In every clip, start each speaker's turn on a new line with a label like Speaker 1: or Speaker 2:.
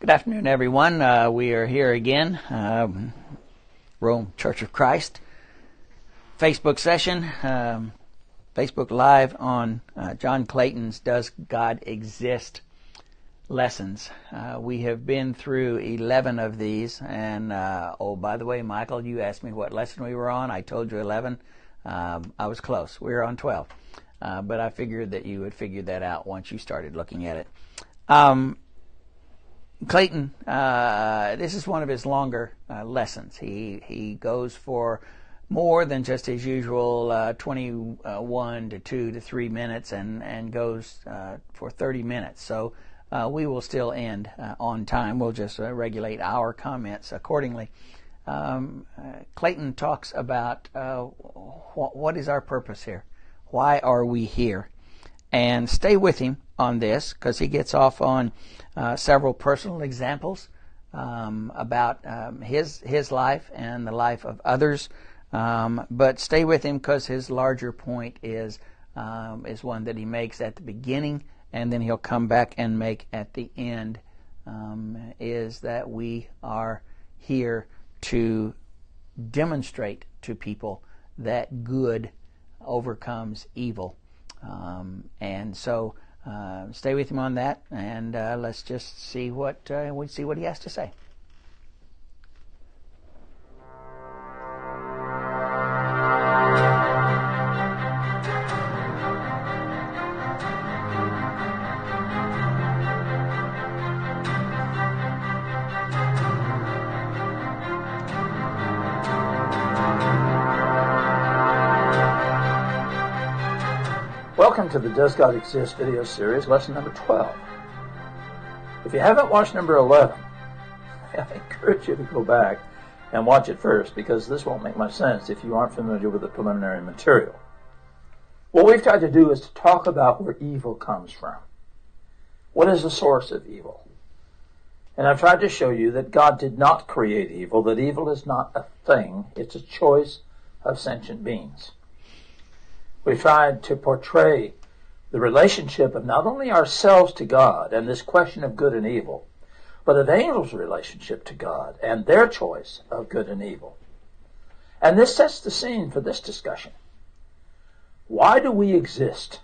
Speaker 1: Good afternoon, everyone. Uh, we are here again, um, Rome Church of Christ Facebook session, um, Facebook Live on uh, John Clayton's Does God Exist lessons. Uh, we have been through 11 of these, and uh, oh, by the way, Michael, you asked me what lesson we were on. I told you 11. Um, I was close. We were on 12. Uh, but I figured that you would figure that out once you started looking at it. Clayton, uh, this is one of his longer uh, lessons. He he goes for more than just his usual uh, 21 to 2 to 3 minutes and, and goes uh, for 30 minutes. So uh, we will still end uh, on time. We'll just regulate our comments accordingly. Um, Clayton talks about wh- what is our purpose here? Why are we here? And stay with him on this because he gets off on uh, several personal examples um, about um, his his life and the life of others. Um, but stay with him because his larger point is um, is one that he makes at the beginning, and then he'll come back and make at the end. Um, is that we are here to demonstrate to people that good overcomes evil, um, and so stay with him on that, and uh, let's just see what uh, we see what he has to say.
Speaker 2: Welcome to the Does God Exist video series, lesson number 12. If you haven't watched number 11, I encourage you to go back and watch it first because this won't make much sense if you aren't familiar with the preliminary material. What we've tried to do is to talk about where evil comes from. What is the source of evil? And I've tried to show you that God did not create evil, that evil is not a thing, it's a choice of sentient beings we tried to portray the relationship of not only ourselves to God and this question of good and evil, but of angels' relationship to God and their choice of good and evil. And this sets the scene for this discussion. Why do we exist?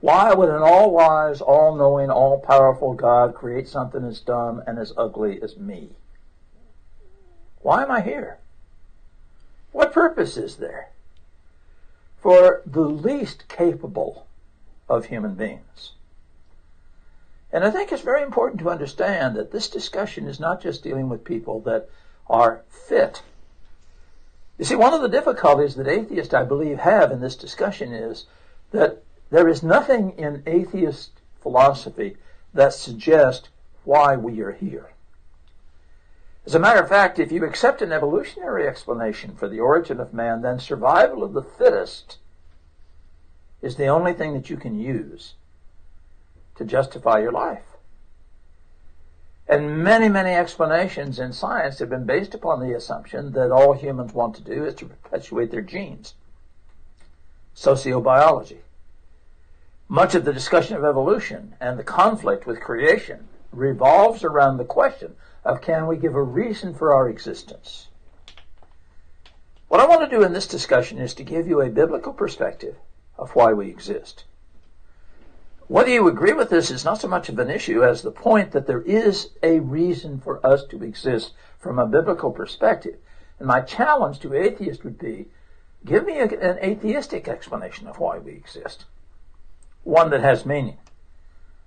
Speaker 2: Why would an all-wise, all-knowing, all-powerful God create something as dumb and as ugly as me? Why am I here? What purpose is there? For the least capable of human beings. And I think it's very important to understand that this discussion is not just dealing with people that are fit. You see, one of the difficulties that atheists, I believe, have in this discussion is that there is nothing in atheist philosophy that suggests why we are here. As a matter of fact, if you accept an evolutionary explanation for the origin of man, then survival of the fittest is the only thing that you can use to justify your life. And many, many explanations in science have been based upon the assumption that all humans want to do is to perpetuate their genes. Sociobiology. Much of the discussion of evolution and the conflict with creation revolves around the question of can we give a reason for our existence? What I want to do in this discussion is to give you a biblical perspective of why we exist. Whether you agree with this is not so much of an issue as the point that there is a reason for us to exist from a biblical perspective. And my challenge to atheists would be, give me a, an atheistic explanation of why we exist. One that has meaning.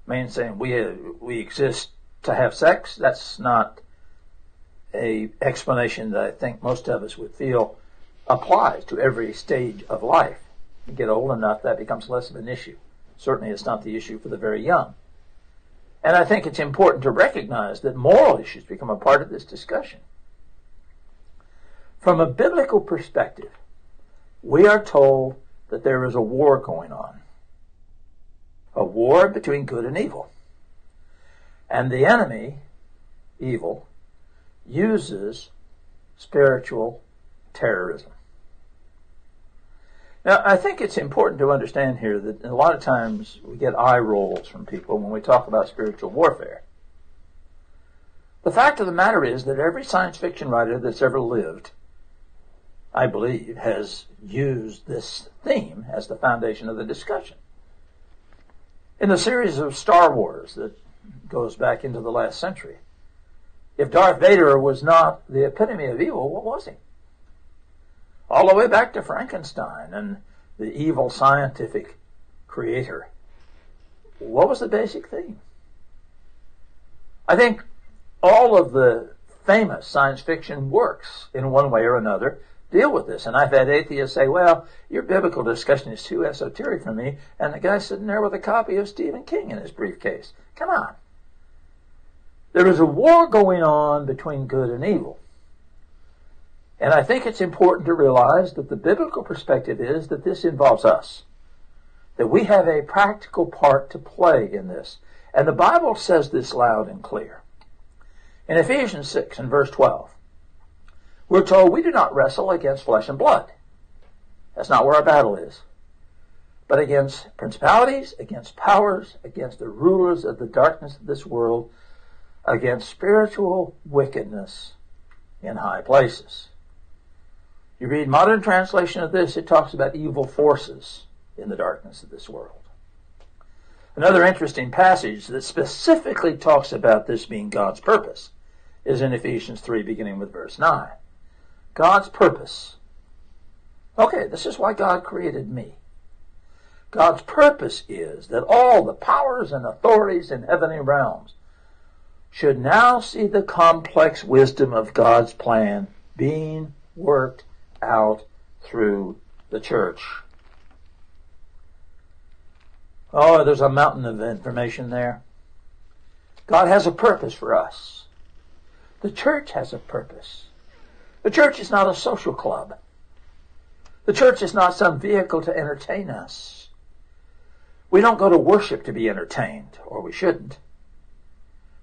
Speaker 2: Mean saying we, we exist to have sex, that's not a explanation that I think most of us would feel applies to every stage of life. You get old enough, that becomes less of an issue. Certainly it's not the issue for the very young. And I think it's important to recognize that moral issues become a part of this discussion. From a biblical perspective, we are told that there is a war going on. A war between good and evil. And the enemy, evil, uses spiritual terrorism. Now, I think it's important to understand here that a lot of times we get eye rolls from people when we talk about spiritual warfare. The fact of the matter is that every science fiction writer that's ever lived, I believe, has used this theme as the foundation of the discussion. In the series of Star Wars that goes back into the last century, if Darth Vader was not the epitome of evil, what was he? All the way back to Frankenstein and the evil scientific creator. What was the basic theme? I think all of the famous science fiction works, in one way or another, deal with this. And I've had atheists say, well, your biblical discussion is too esoteric for me. And the guy's sitting there with a copy of Stephen King in his briefcase. Come on. There is a war going on between good and evil. And I think it's important to realize that the biblical perspective is that this involves us. That we have a practical part to play in this. And the Bible says this loud and clear. In Ephesians 6 and verse 12, we're told we do not wrestle against flesh and blood. That's not where our battle is. But against principalities, against powers, against the rulers of the darkness of this world, against spiritual wickedness in high places. You read modern translation of this, it talks about evil forces in the darkness of this world. Another interesting passage that specifically talks about this being God's purpose is in Ephesians 3, beginning with verse 9. God's purpose. Okay, this is why God created me. God's purpose is that all the powers and authorities in heavenly realms should now see the complex wisdom of God's plan being worked out through the church. Oh, there's a mountain of information there. God has a purpose for us. The church has a purpose. The church is not a social club. The church is not some vehicle to entertain us. We don't go to worship to be entertained, or we shouldn't.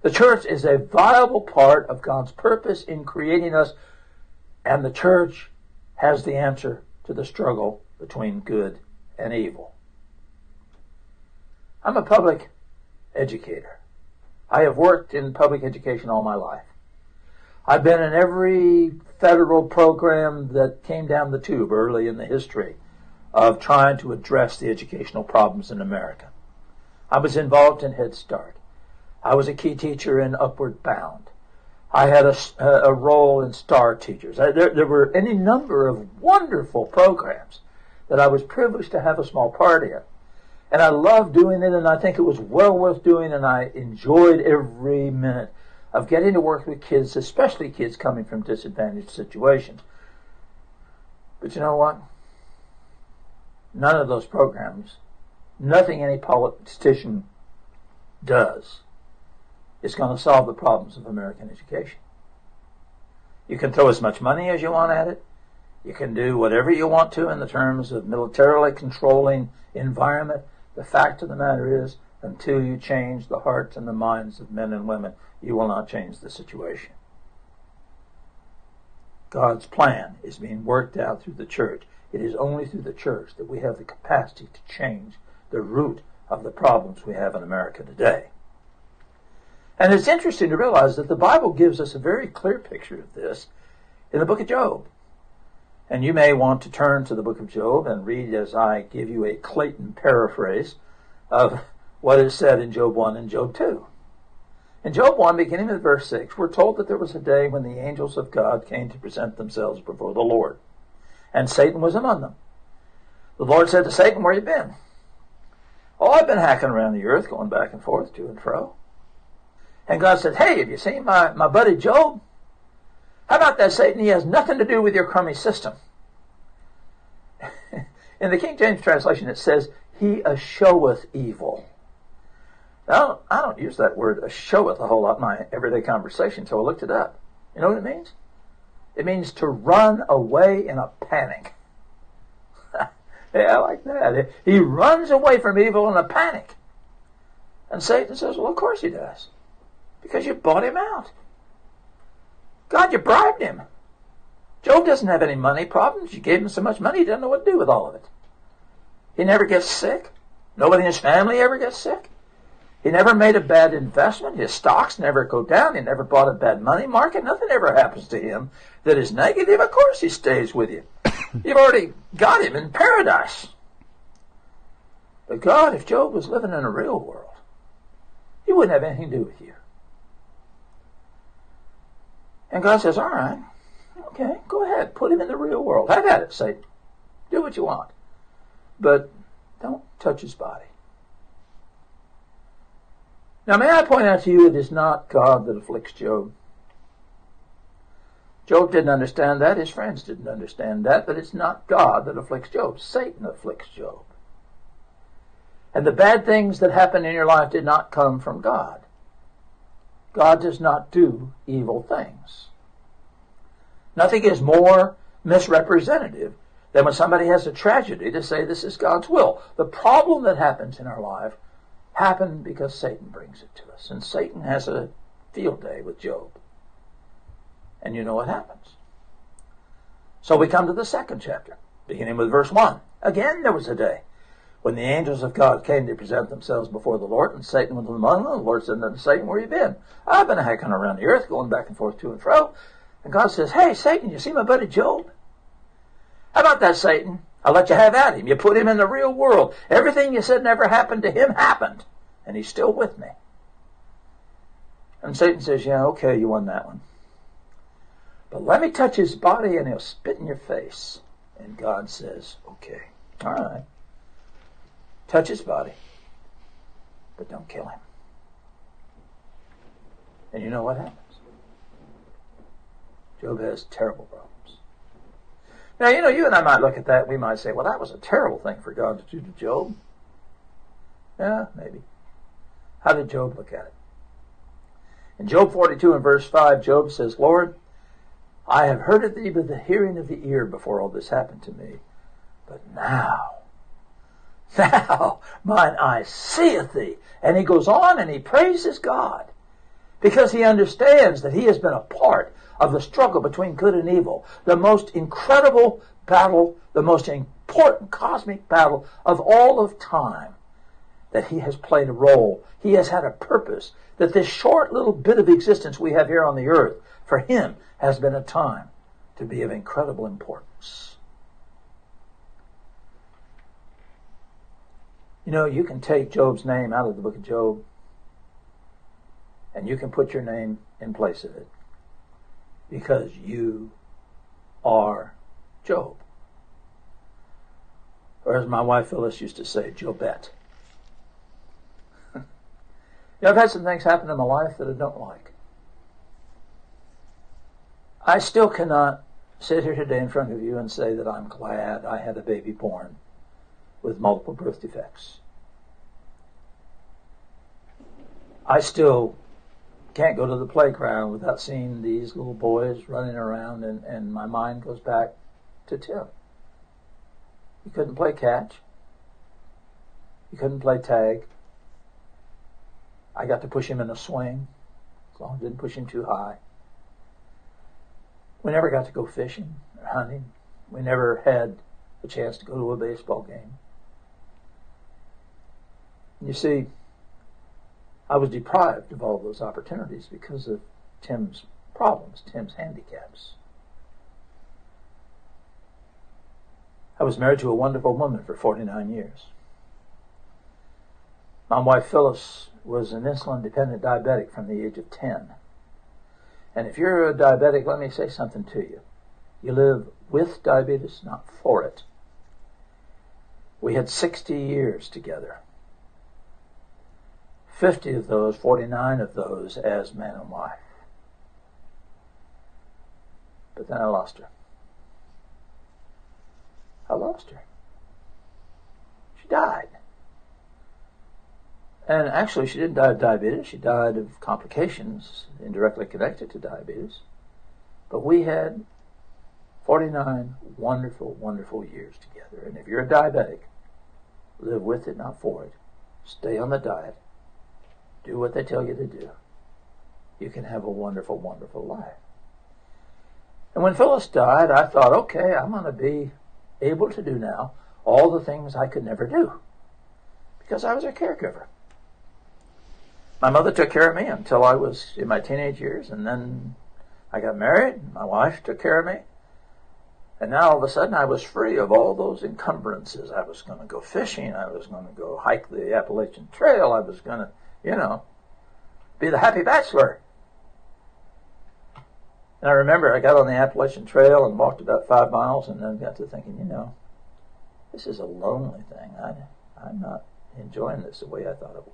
Speaker 2: The church is a viable part of God's purpose in creating us, and the church has the answer to the struggle between good and evil. I'm a public educator. I have worked in public education all my life. I've been in every federal program that came down the tube early in the history of trying to address the educational problems in America. I was involved in Head Start. I was a key teacher in Upward Bound. I had a, a role in Star Teachers. I, there, there were any number of wonderful programs that I was privileged to have a small part in. And I loved doing it, and I think it was well worth doing, and I enjoyed every minute of getting to work with kids, especially kids coming from disadvantaged situations. But you know what? None of those programs, nothing any politician does is going to solve the problems of American education. You can throw as much money as you want at it. You can do whatever you want to in the terms of militarily controlling environment. The fact of the matter is, until you change the hearts and the minds of men and women, you will not change the situation. God's plan is being worked out through the church. It is only through the church that we have the capacity to change the root of the problems we have in America today. And it's interesting to realize that the Bible gives us a very clear picture of this in the book of Job. And you may want to turn to the book of Job and read as I give you a Clayton paraphrase of what is said in Job 1 and Job 2. In Job 1, beginning with verse 6, we're told that there was a day when the angels of God came to present themselves before the Lord, and Satan was among them. The Lord said to Satan, Where you been? Oh, I've been hacking around the earth, going back and forth, to and fro. And God said, Hey, have you seen my, my buddy Job? How about that, Satan? He has nothing to do with your crummy system. In the King James translation, it says, He showeth evil. Now, I don't use that word uh, showeth a whole lot in my everyday conversation, so I looked it up. You know what it means? It means to run away in a panic. yeah, I like that. He runs away from evil in a panic. And Satan says, well, of course he does. Because you bought him out. God, you bribed him. Job doesn't have any money problems. You gave him so much money, he doesn't know what to do with all of it. He never gets sick. Nobody in his family ever gets sick. He never made a bad investment. His stocks never go down. He never bought a bad money market. Nothing ever happens to him that is negative. Of course he stays with you. You've already got him in paradise. But God, if Job was living in a real world, he wouldn't have anything to do with you. And God says, all right, okay, go ahead. Put him in the real world. Have at it, Satan. Do what you want. But don't touch his body. Now, may I point out to you, it is not God that afflicts Job. Job didn't understand that. His friends didn't understand that. But it's not God that afflicts Job. Satan afflicts Job. And the bad things that happen in your life did not come from God. God does not do evil things. Nothing is more misrepresentative than when somebody has a tragedy to say this is God's will. The problem that happens in our life happened because Satan brings it to us. And Satan has a field day with Job. And you know what happens. So we come to the second chapter, beginning with verse 1. Again, there was a day when the angels of God came to present themselves before the Lord, and Satan was among them. The Lord said unto Satan, Where you been? I've been hacking around the earth, going back and forth to and fro. And God says, Hey, Satan, you see my buddy Job? How about that, Satan? I'll let you have at him. You put him in the real world. Everything you said never happened to him happened. And he's still with me. And Satan says, Yeah, okay, you won that one. But let me touch his body and he'll spit in your face. And God says, Okay, all right. Touch his body, but don't kill him. And you know what happens? Job has terrible problems. Now, you know, you and I might look at that, we might say, well, that was a terrible thing for God to do to Job. Yeah, maybe. How did Job look at it? In Job 42 and verse 5, Job says, Lord, I have heard of thee by the hearing of the ear before all this happened to me. But now, now mine eye seeth thee. And he goes on and he praises God because he understands that he has been a part of the struggle between good and evil, the most incredible battle, the most important cosmic battle of all of time, that he has played a role. He has had a purpose, that this short little bit of existence we have here on the earth, for him, has been a time to be of incredible importance. You know, you can take Job's name out of the book of Job, and you can put your name in place of it because you are Job. Or as my wife Phyllis used to say, Jobette. you know, I've had some things happen in my life that I don't like. I still cannot sit here today in front of you and say that I'm glad I had a baby born with multiple birth defects. I still can't go to the playground without seeing these little boys running around, and, and my mind goes back to Tim. He couldn't play catch. He couldn't play tag. I got to push him in a swing, as I didn't push him too high. We never got to go fishing or hunting. We never had a chance to go to a baseball game. You see, I was deprived of all those opportunities because of Tim's problems, Tim's handicaps. I was married to a wonderful woman for 49 years. My wife Phyllis was an insulin dependent diabetic from the age of 10. And if you're a diabetic, let me say something to you. You live with diabetes, not for it. We had 60 years together. 50 of those, 49 of those as man and wife. But then I lost her. I lost her. She died. And actually, she didn't die of diabetes. She died of complications indirectly connected to diabetes. But we had 49 wonderful, wonderful years together. And if you're a diabetic, live with it, not for it. Stay on the diet. Do what they tell you to do. You can have a wonderful, wonderful life. And when Phyllis died, I thought, okay, I'm going to be able to do now all the things I could never do because I was a caregiver. my mother took care of me until I was in my teenage years, and then I got married. My wife took care of me. And now all of a sudden I was free of all those encumbrances. I was going to go fishing. I was going to go hike the Appalachian Trail. I was going to, you know, be the happy bachelor. And I remember I got on the Appalachian Trail and walked about five miles and then got to thinking, you know, this is a lonely thing. I, I'm not enjoying this the way I thought I would.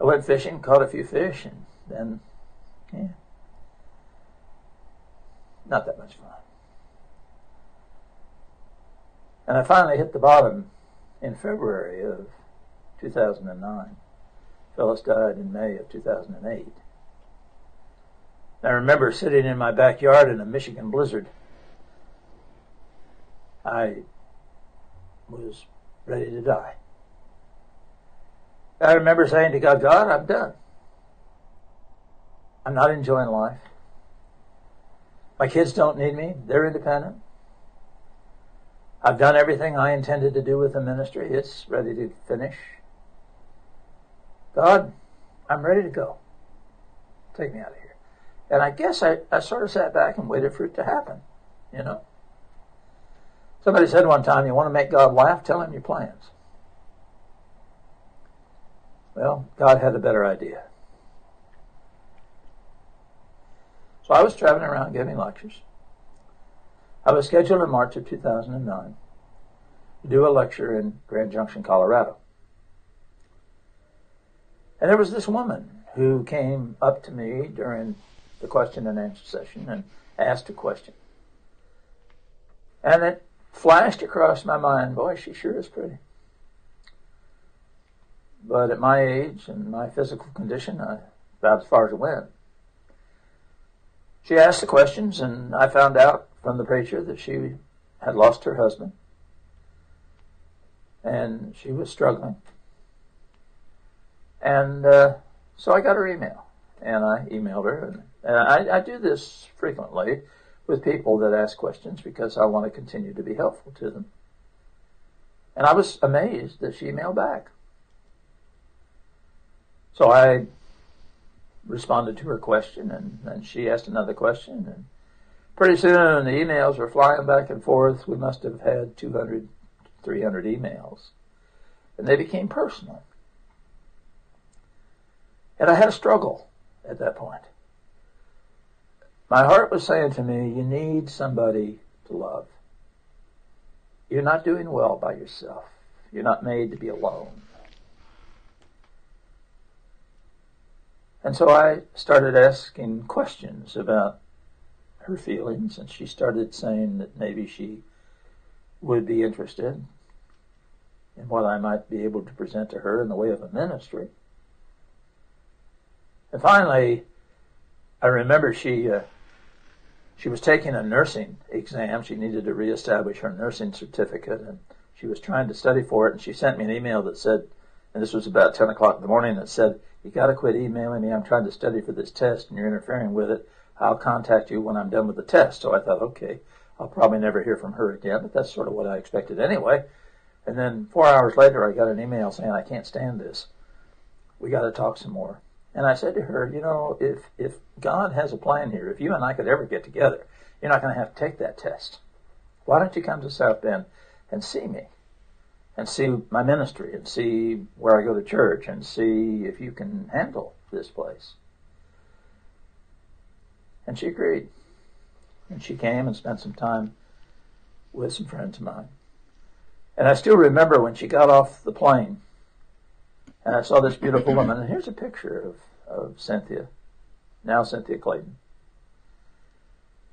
Speaker 2: I went fishing, caught a few fish, and then, yeah, not that much fun. And I finally hit the bottom in February of 2009. Phyllis died in May of 2008. I remember sitting in my backyard in a Michigan blizzard. I was ready to die. I remember saying to God, God, I'm done. I'm not enjoying life. My kids don't need me. They're independent. I've done everything I intended to do with the ministry. It's ready to finish. God, I'm ready to go. Take me out of here. And I guess I, I sort of sat back and waited for it to happen, you know. Somebody said one time, you want to make God laugh? Tell him your plans. Well, God had a better idea. So I was traveling around giving lectures. I was scheduled in March of 2009 to do a lecture in Grand Junction, Colorado. And there was this woman who came up to me during the question and answer session and asked a question. And it flashed across my mind, boy, she sure is pretty. But at my age and my physical condition, I, about as far as it went. She asked the questions, and I found out from the preacher that she had lost her husband. And she was struggling. And uh, so I got her email, and I emailed her. And, and I, I do this frequently with people that ask questions because I want to continue to be helpful to them. And I was amazed that she emailed back. So I responded to her question, and then she asked another question, and pretty soon the emails were flying back and forth. We must have had 200, 300 emails, and they became personal. And I had a struggle at that point. My heart was saying to me, you need somebody to love. You're not doing well by yourself. You're not made to be alone. And so I started asking questions about her feelings, and she started saying that maybe she would be interested in what I might be able to present to her in the way of a ministry. And finally, I remember she uh, she was taking a nursing exam. She needed to reestablish her nursing certificate, and she was trying to study for it. And she sent me an email that said, and this was about 10 o'clock in the morning, that said, you got to quit emailing me. I'm trying to study for this test and you're interfering with it. I'll contact you when I'm done with the test. So I thought, okay, I'll probably never hear from her again, but that's sort of what I expected anyway. And then four hours later, I got an email saying, I can't stand this. We got to talk some more. And I said to her, you know, if, if God has a plan here, if you and I could ever get together, you're not going to have to take that test. Why don't you come to South Bend and see me? and see my ministry and see where I go to church and see if you can handle this place. And she agreed. And she came and spent some time with some friends of mine. And I still remember when she got off the plane and I saw this beautiful woman. And here's a picture of, of Cynthia, now Cynthia Clayton.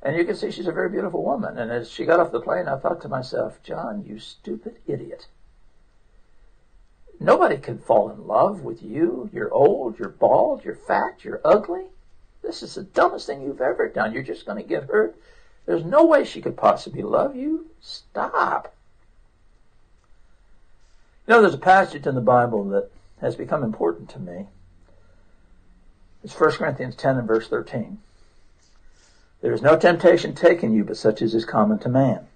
Speaker 2: And you can see she's a very beautiful woman. And as she got off the plane, I thought to myself, John, you stupid idiot. Nobody can fall in love with you. You're old, you're bald, you're fat, you're ugly. This is the dumbest thing you've ever done. You're just going to get hurt. There's no way she could possibly love you. Stop. You know, there's a passage in the Bible that has become important to me. It's 1 Corinthians 10 and verse 13. There is no temptation taken you, but such as is common to man.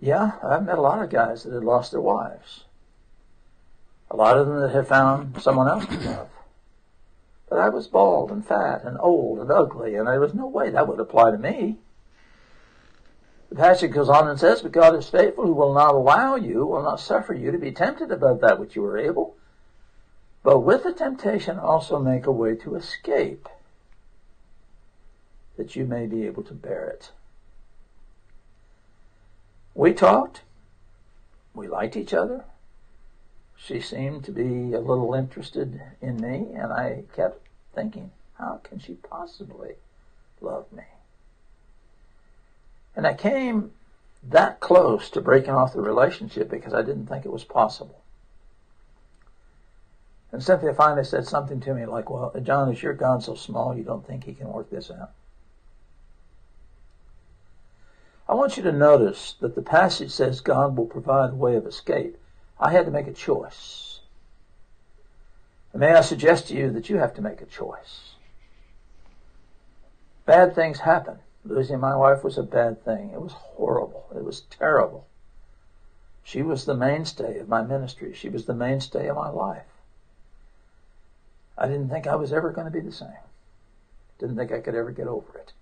Speaker 2: Yeah, I've met a lot of guys that had lost their wives. A lot of them that had found someone else to love. But I was bald and fat and old and ugly, and there was no way that would apply to me. The passage goes on and says, But God is faithful, who will not allow you, will not suffer you to be tempted above that which you are able, but with the temptation also make a way to escape, that you may be able to bear it. We talked. We liked each other. She seemed to be a little interested in me, and I kept thinking, how can she possibly love me? And I came that close to breaking off the relationship because I didn't think it was possible. And Cynthia finally said something to me like, well, John, is your God so small you don't think he can work this out? I want you to notice that the passage says God will provide a way of escape. I had to make a choice. And may I suggest to you that you have to make a choice. Bad things happen. Losing my wife was a bad thing. It was horrible. It was terrible. She was the mainstay of my ministry. She was the mainstay of my life. I didn't think I was ever going to be the same. Didn't think I could ever get over it.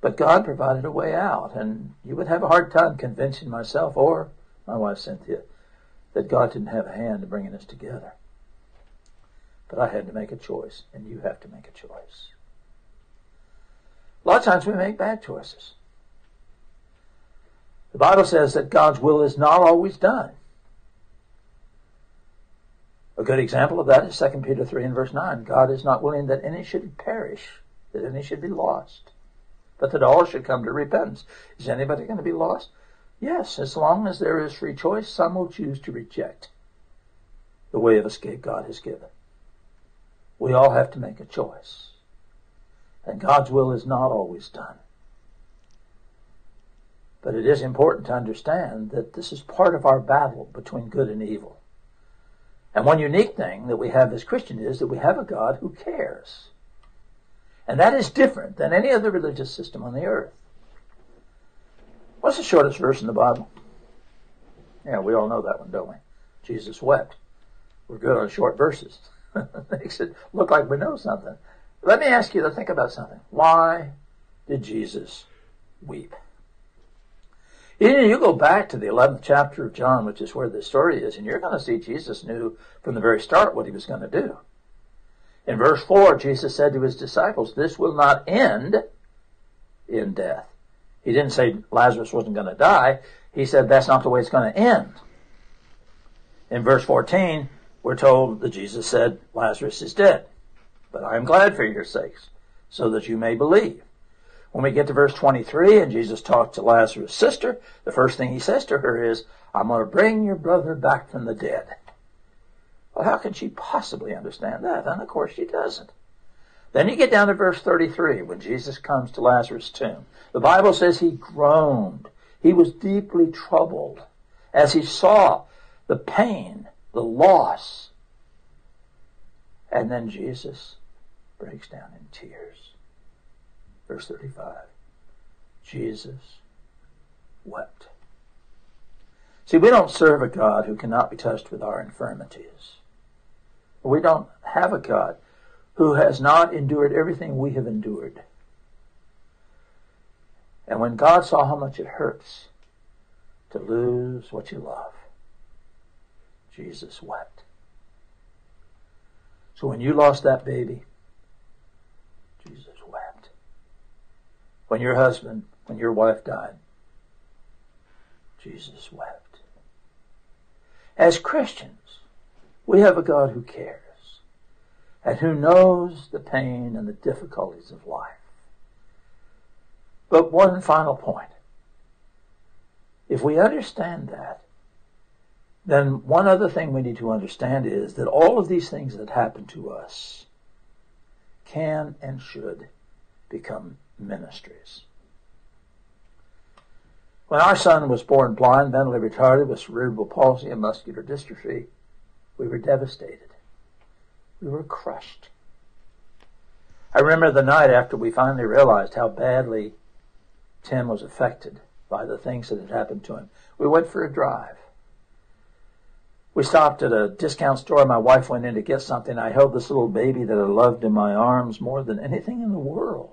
Speaker 2: But God provided a way out, and you would have a hard time convincing myself or my wife Cynthia that God didn't have a hand in bringing us together. But I had to make a choice, and you have to make a choice. A lot of times we make bad choices. The Bible says that God's will is not always done. A good example of that is 2 Peter 3 and verse 9. God is not willing that any should perish, that any should be lost, but that all should come to repentance. Is anybody going to be lost? Yes, as long as there is free choice, some will choose to reject the way of escape God has given. We all have to make a choice. And God's will is not always done. But it is important to understand that this is part of our battle between good and evil. And one unique thing that we have as Christians is that we have a God who cares. And that is different than any other religious system on the earth. What's the shortest verse in the Bible? Yeah, we all know that one, don't we? Jesus wept. We're good on short verses. Makes it look like we know something. Let me ask you to think about something. Why did Jesus weep? You, go back to the 11th chapter of John, which is where this story is, and you're going to see Jesus knew from the very start what he was going to do. In verse 4, Jesus said to his disciples, This will not end in death. He didn't say Lazarus wasn't going to die. He said that's not the way it's going to end. In verse 14, we're told that Jesus said, Lazarus is dead. But I am glad for your sakes, so that you may believe. When we get to verse 23 and Jesus talks to Lazarus' sister, the first thing he says to her is, I'm going to bring your brother back from the dead. Well, how can she possibly understand that? And of course she doesn't. Then you get down to verse 33 when Jesus comes to Lazarus' tomb. The Bible says he groaned. He was deeply troubled as he saw the pain, the loss. And then Jesus breaks down in tears. Verse 35. Jesus wept. See, we don't serve a God who cannot be touched with our infirmities. We don't have a God who has not endured everything we have endured. And when God saw how much it hurts to lose what you love, Jesus wept. So when you lost that baby, Jesus wept. When your husband, when your wife died, Jesus wept. As Christians, we have a God who cares and who knows the pain and the difficulties of life. But one final point. If we understand that, then one other thing we need to understand is that all of these things that happen to us can and should become ministries. When our son was born blind, mentally retarded with cerebral palsy and muscular dystrophy, we were devastated. We were crushed. I remember the night after we finally realized how badly Tim was affected by the things that had happened to him. We went for a drive. We stopped at a discount store. My wife went in to get something. I held this little baby that I loved in my arms more than anything in the world.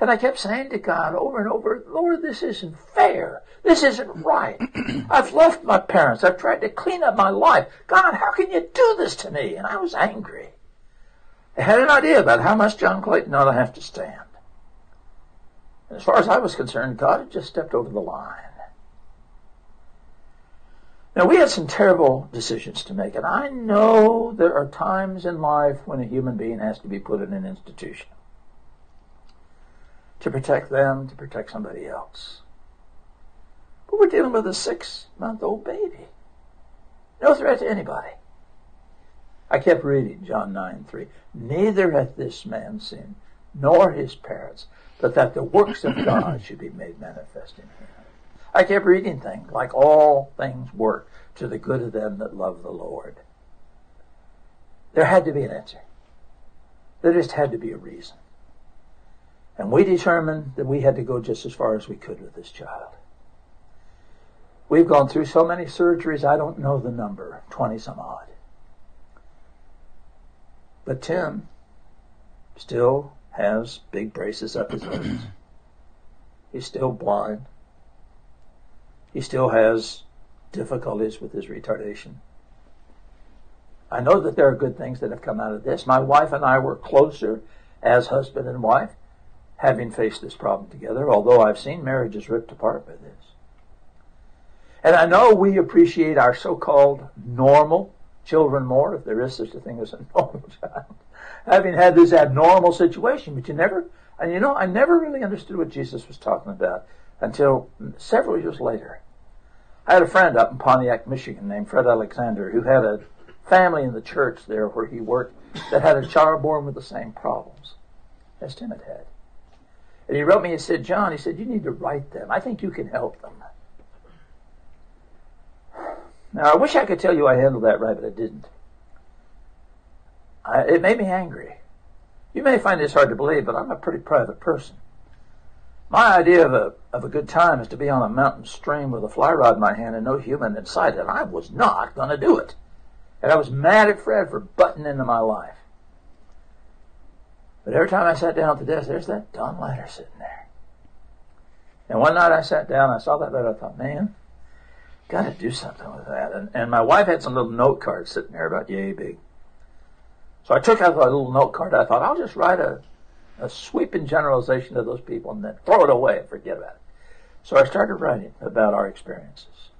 Speaker 2: And I kept saying to God over and over, Lord, this isn't fair. This isn't right. I've left my parents. I've tried to clean up my life. God, how can you do this to me? And I was angry. I had an idea about how much John Clayton ought to have to stand. And as far as I was concerned, God had just stepped over the line. Now, we had some terrible decisions to make, and I know there are times in life when a human being has to be put in an institution to protect them, to protect somebody else. But we're dealing with a six month old baby. No threat to anybody. I kept reading John 9 3. Neither hath this man sinned, nor his parents, but that the works of God should be made manifest in him. I kept reading things like all things work to the good of them that love the Lord. There had to be an answer. There just had to be a reason. And we determined that we had to go just as far as we could with this child. We've gone through so many surgeries, I don't know the number, 20 some odd. But Tim still has big braces up his nose. He's still blind. He still has difficulties with his retardation. I know that there are good things that have come out of this. My wife and I were closer as husband and wife, having faced this problem together, although I've seen marriages ripped apart by this. And I know we appreciate our so-called normal children more, if there is such a thing as a normal child, having had this abnormal situation, but you never, and you know, I never really understood what Jesus was talking about until several years later. I had a friend up in Pontiac, Michigan named Fred Alexander who had a family in the church there where he worked that had a child born with the same problems as Tim had had. And he wrote me and said, John, he said, you need to write them. I think you can help them. Now, I wish I could tell you I handled that right, but I didn't. I, it made me angry. You may find this hard to believe, but I'm a pretty private person. My idea of a, of a good time is to be on a mountain stream with a fly rod in my hand and no human in sight, and I was not going to do it. And I was mad at Fred for butting into my life. But every time I sat down at the desk, there's that Don letter sitting there. And one night I sat down, I saw that letter, I thought, man, got to do something with that. And, and my wife had some little note cards sitting there about yay big. So I took out a little note card. I thought, I'll just write a a sweeping generalization to those people and then throw it away and forget about it. So I started writing about our experiences.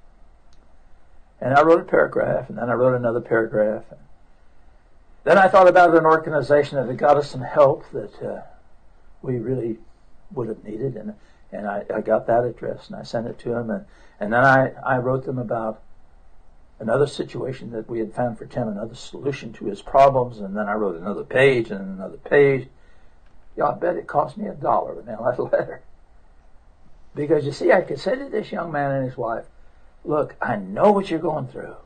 Speaker 2: And I wrote a paragraph, and then I wrote another paragraph. And then I thought about an organization that had got us some help that uh, we really would have needed, and and I, I got that address and I sent it to him, and and then I I wrote them about another situation that we had found for Tim, another solution to his problems, and then I wrote another page and another page, yeah, I bet it cost me a dollar to mail that letter. Because you see, I could say to this young man and his wife, look, I know what you're going through.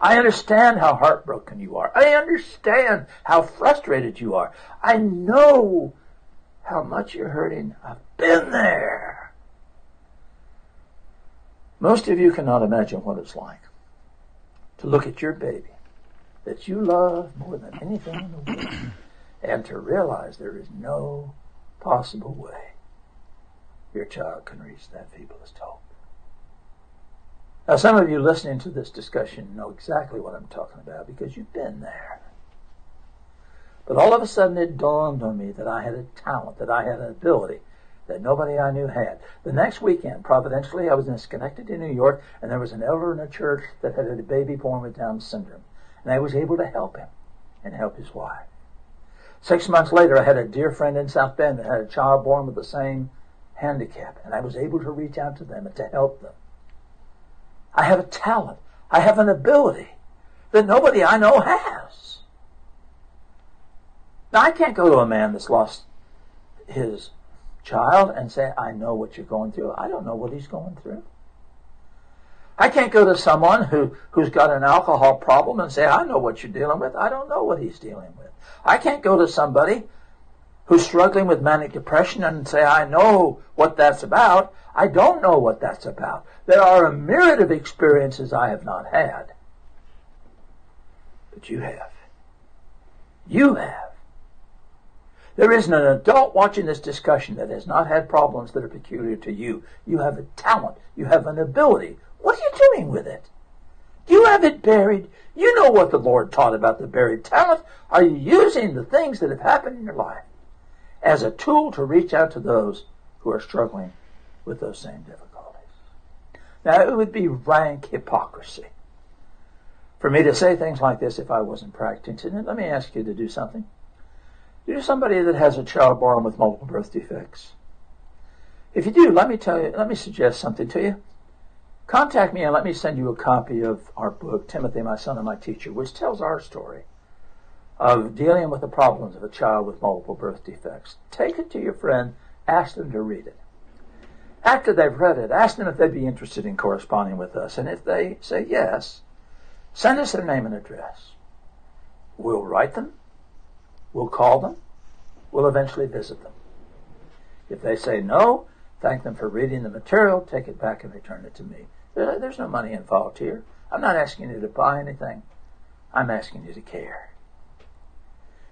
Speaker 2: I understand how heartbroken you are. I understand how frustrated you are. I know how much you're hurting. I've been there. Most of you cannot imagine what it's like to look at your baby that you love more than anything in the world and to realize there is no possible way your child can reach that feeblest hope. Now, some of you listening to this discussion know exactly what I'm talking about because you've been there. But all of a sudden it dawned on me that I had a talent, that I had an ability that nobody I knew had. The next weekend, providentially, I was in Schenectady, New York, and there was an elder in a church that had a baby born with Down syndrome. And I was able to help him and help his wife. Six months later, I had a dear friend in South Bend that had a child born with the same handicap, and I was able to reach out to them and to help them. I have a talent. I have an ability that nobody I know has. Now, I can't go to a man that's lost his child and say, I know what you're going through. I don't know what he's going through. I can't go to someone who, who's got an alcohol problem and say, I know what you're dealing with. I don't know what he's dealing with. I can't go to somebody who's struggling with manic depression and say, I know what that's about. I don't know what that's about. There are a myriad of experiences I have not had. But you have. You have. There isn't an adult watching this discussion that has not had problems that are peculiar to you. You have a talent. You have an ability. What are you doing with it? Do you have it buried. You know what the Lord taught about the buried talent. Are you using the things that have happened in your life as a tool to reach out to those who are struggling with those same difficulties? Now, it would be rank hypocrisy for me to say things like this if I wasn't practicing it. Let me ask you to do something. You're somebody that has a child born with multiple birth defects. If you do, let me tell you, let me suggest something to you. Contact me and let me send you a copy of our book, Timothy, My Son and My Teacher, which tells our story of dealing with the problems of a child with multiple birth defects. Take it to your friend, ask them to read it. After they've read it, ask them if they'd be interested in corresponding with us. And if they say yes, send us their name and address. We'll write them, we'll call them, we'll eventually visit them. If they say no, thank them for reading the material, take it back and return it to me. There's no money involved here. I'm not asking you to buy anything. I'm asking you to care.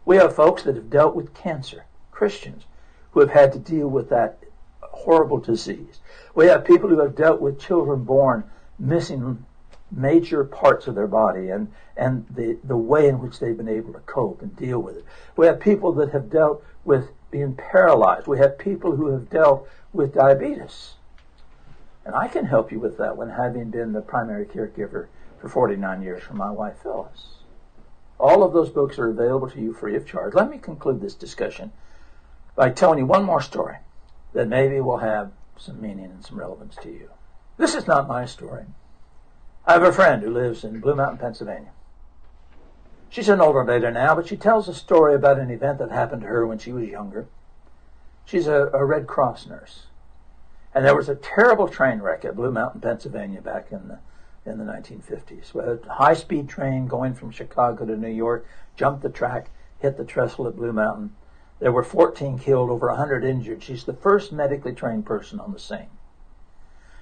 Speaker 2: We have folks that have dealt with cancer, Christians, who have had to deal with that horrible disease. We have people who have dealt with children born missing major parts of their body and, and the, the way in which they've been able to cope and deal with it. We have people that have dealt with being paralyzed. We have people who have dealt with diabetes. And I can help you with that one, having been the primary caregiver for 49 years for my wife Phyllis. All of those books are available to you free of charge. Let me conclude this discussion by telling you one more story that maybe will have some meaning and some relevance to you. This is not my story. I have a friend who lives in Blue Mountain, Pennsylvania. She's an older lady now, but she tells a story about an event that happened to her when she was younger. She's a, a Red Cross nurse. And there was a terrible train wreck at Blue Mountain, Pennsylvania back in the in the 1950s. A high-speed train going from Chicago to New York jumped the track, hit the trestle at Blue Mountain. There were 14 killed, over 100 injured. She's the first medically trained person on the scene.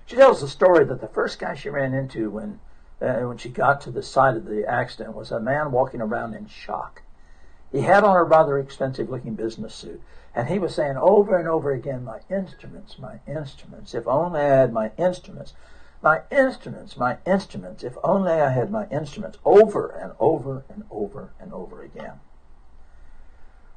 Speaker 2: She tells the story that the first guy she ran into when uh, when she got to the site of the accident was a man walking around in shock. He had on a rather expensive-looking business suit. And he was saying over and over again, my instruments, my instruments, if only I had my instruments, my instruments, my instruments, if only I had my instruments, over and over and over and over again.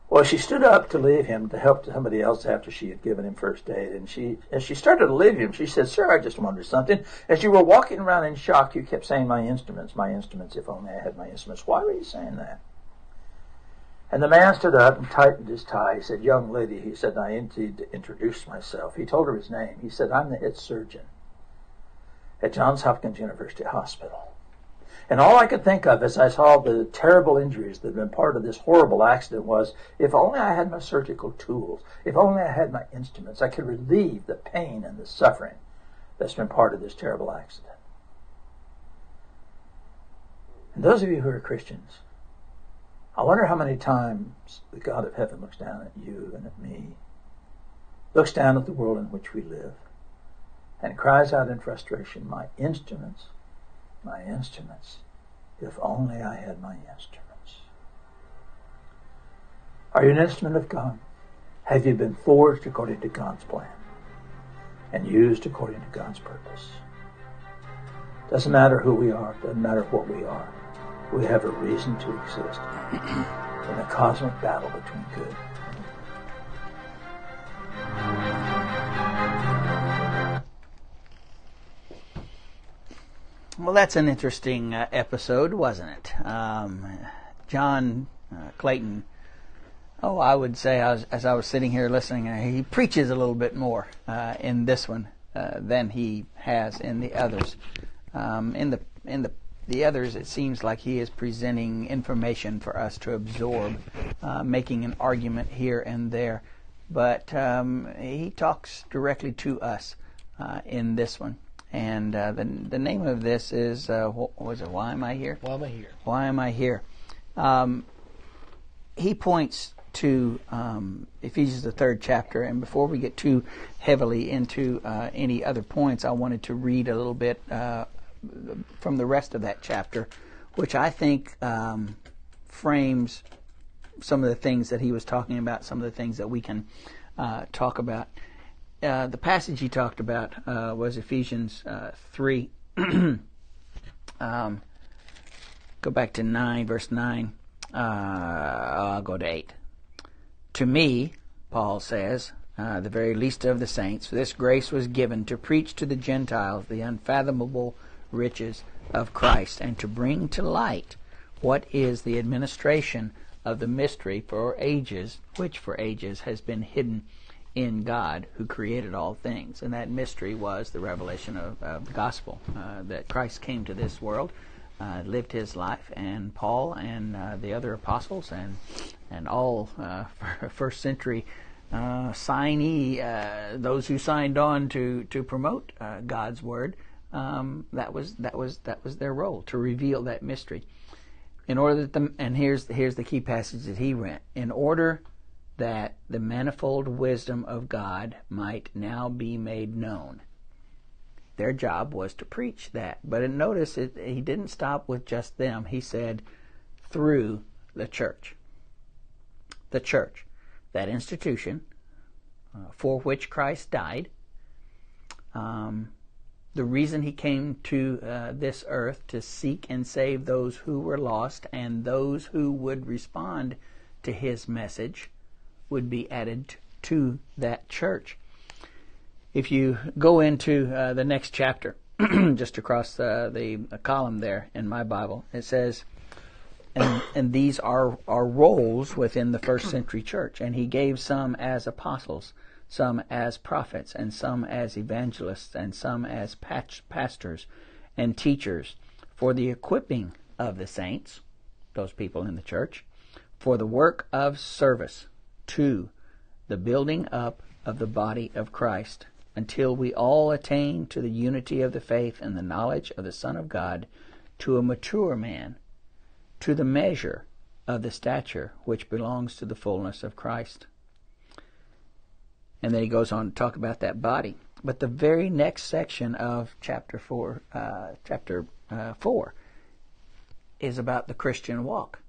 Speaker 2: Well, she stood up to leave him to help somebody else after she had given him first aid. And she, as she started to leave him, she said, Sir, I just wondered something. As you were walking around in shock, you kept saying, My instruments, my instruments, if only I had my instruments. Why were you saying that? And the man stood up and tightened his tie. He said, Young lady, he said, I need to introduce myself. He told her his name. He said, I'm the head surgeon at Johns Hopkins University Hospital. And all I could think of as I saw the terrible injuries that had been part of this horrible accident was, if only I had my surgical tools, if only I had my instruments, I could relieve the pain and the suffering that's been part of this terrible accident. And those of you who are Christians, I wonder how many times the God of heaven looks down at you and at me, looks down at the world in which we live, and cries out in frustration, My instruments, my instruments, if only I had my instruments. Are you an instrument of God? Have you been forged according to God's plan and used according to God's purpose? Doesn't matter who we are, doesn't matter what we are we have a reason to exist in a cosmic battle between good
Speaker 1: Well, that's an interesting uh, episode, wasn't it? Um, John uh, Clayton. Oh, I would say as, as, I was sitting here listening, uh, he preaches a little bit more uh, in this one uh, than he has in the others. Um, in the in the the others, it seems like he is presenting information for us to absorb, uh, making an argument here and there. But um, he talks directly to us in this one. And uh, the, the name of this is, uh, what was it? Why am I here?
Speaker 3: Why am I here?
Speaker 1: Why am I here? Um, he points
Speaker 2: to um, Ephesians, the third chapter, and before we get too heavily into uh, any other points, I wanted to read a little bit uh, from the rest of that chapter, which I think um, frames some of the things that he was talking about, some of the things that we can uh, talk about. Uh, the passage he talked about uh, was Ephesians uh, 3. um, go back to 9, verse 9. Uh, I'll go to 8. To me, Paul says, the very least of the saints, this grace was given to preach to the Gentiles the unfathomable riches of Christ and to bring to light what is the administration of the mystery for ages, which for ages has been hidden in God who created all things. And that mystery was the revelation of, of the gospel uh, that Christ came to this world, uh, lived his life, and Paul and uh, the other apostles and and all uh, first century uh, signee, uh, those who signed on to to promote God's word. Um, that was that was that was their role to reveal that mystery. In order that the and here's here's the key passage that he read. In order that the manifold wisdom of God might now be made known. Their job was to preach that. But notice it, he didn't stop with just them. He said, through the church. The church, that institution uh, for which Christ died, um, the reason he came to uh, this earth to seek and save those who were lost and those who would respond to his message would be added to that church. If you go into uh, the next chapter, just across uh, the column there in my Bible, it says, and, and these are, are roles within the first century church. And he gave some as apostles, some as prophets, and some as evangelists, and some as pastors and teachers for the equipping of the saints, those people in the church, for the work of service to the building up of the body of Christ until we all attain to the unity of the faith and the knowledge of the Son of God, to a mature man, to the measure of the stature which belongs to the fullness of Christ. And then he goes on to talk about that body. But the very next section of chapter four, uh, chapter uh, four, is about the Christian walk.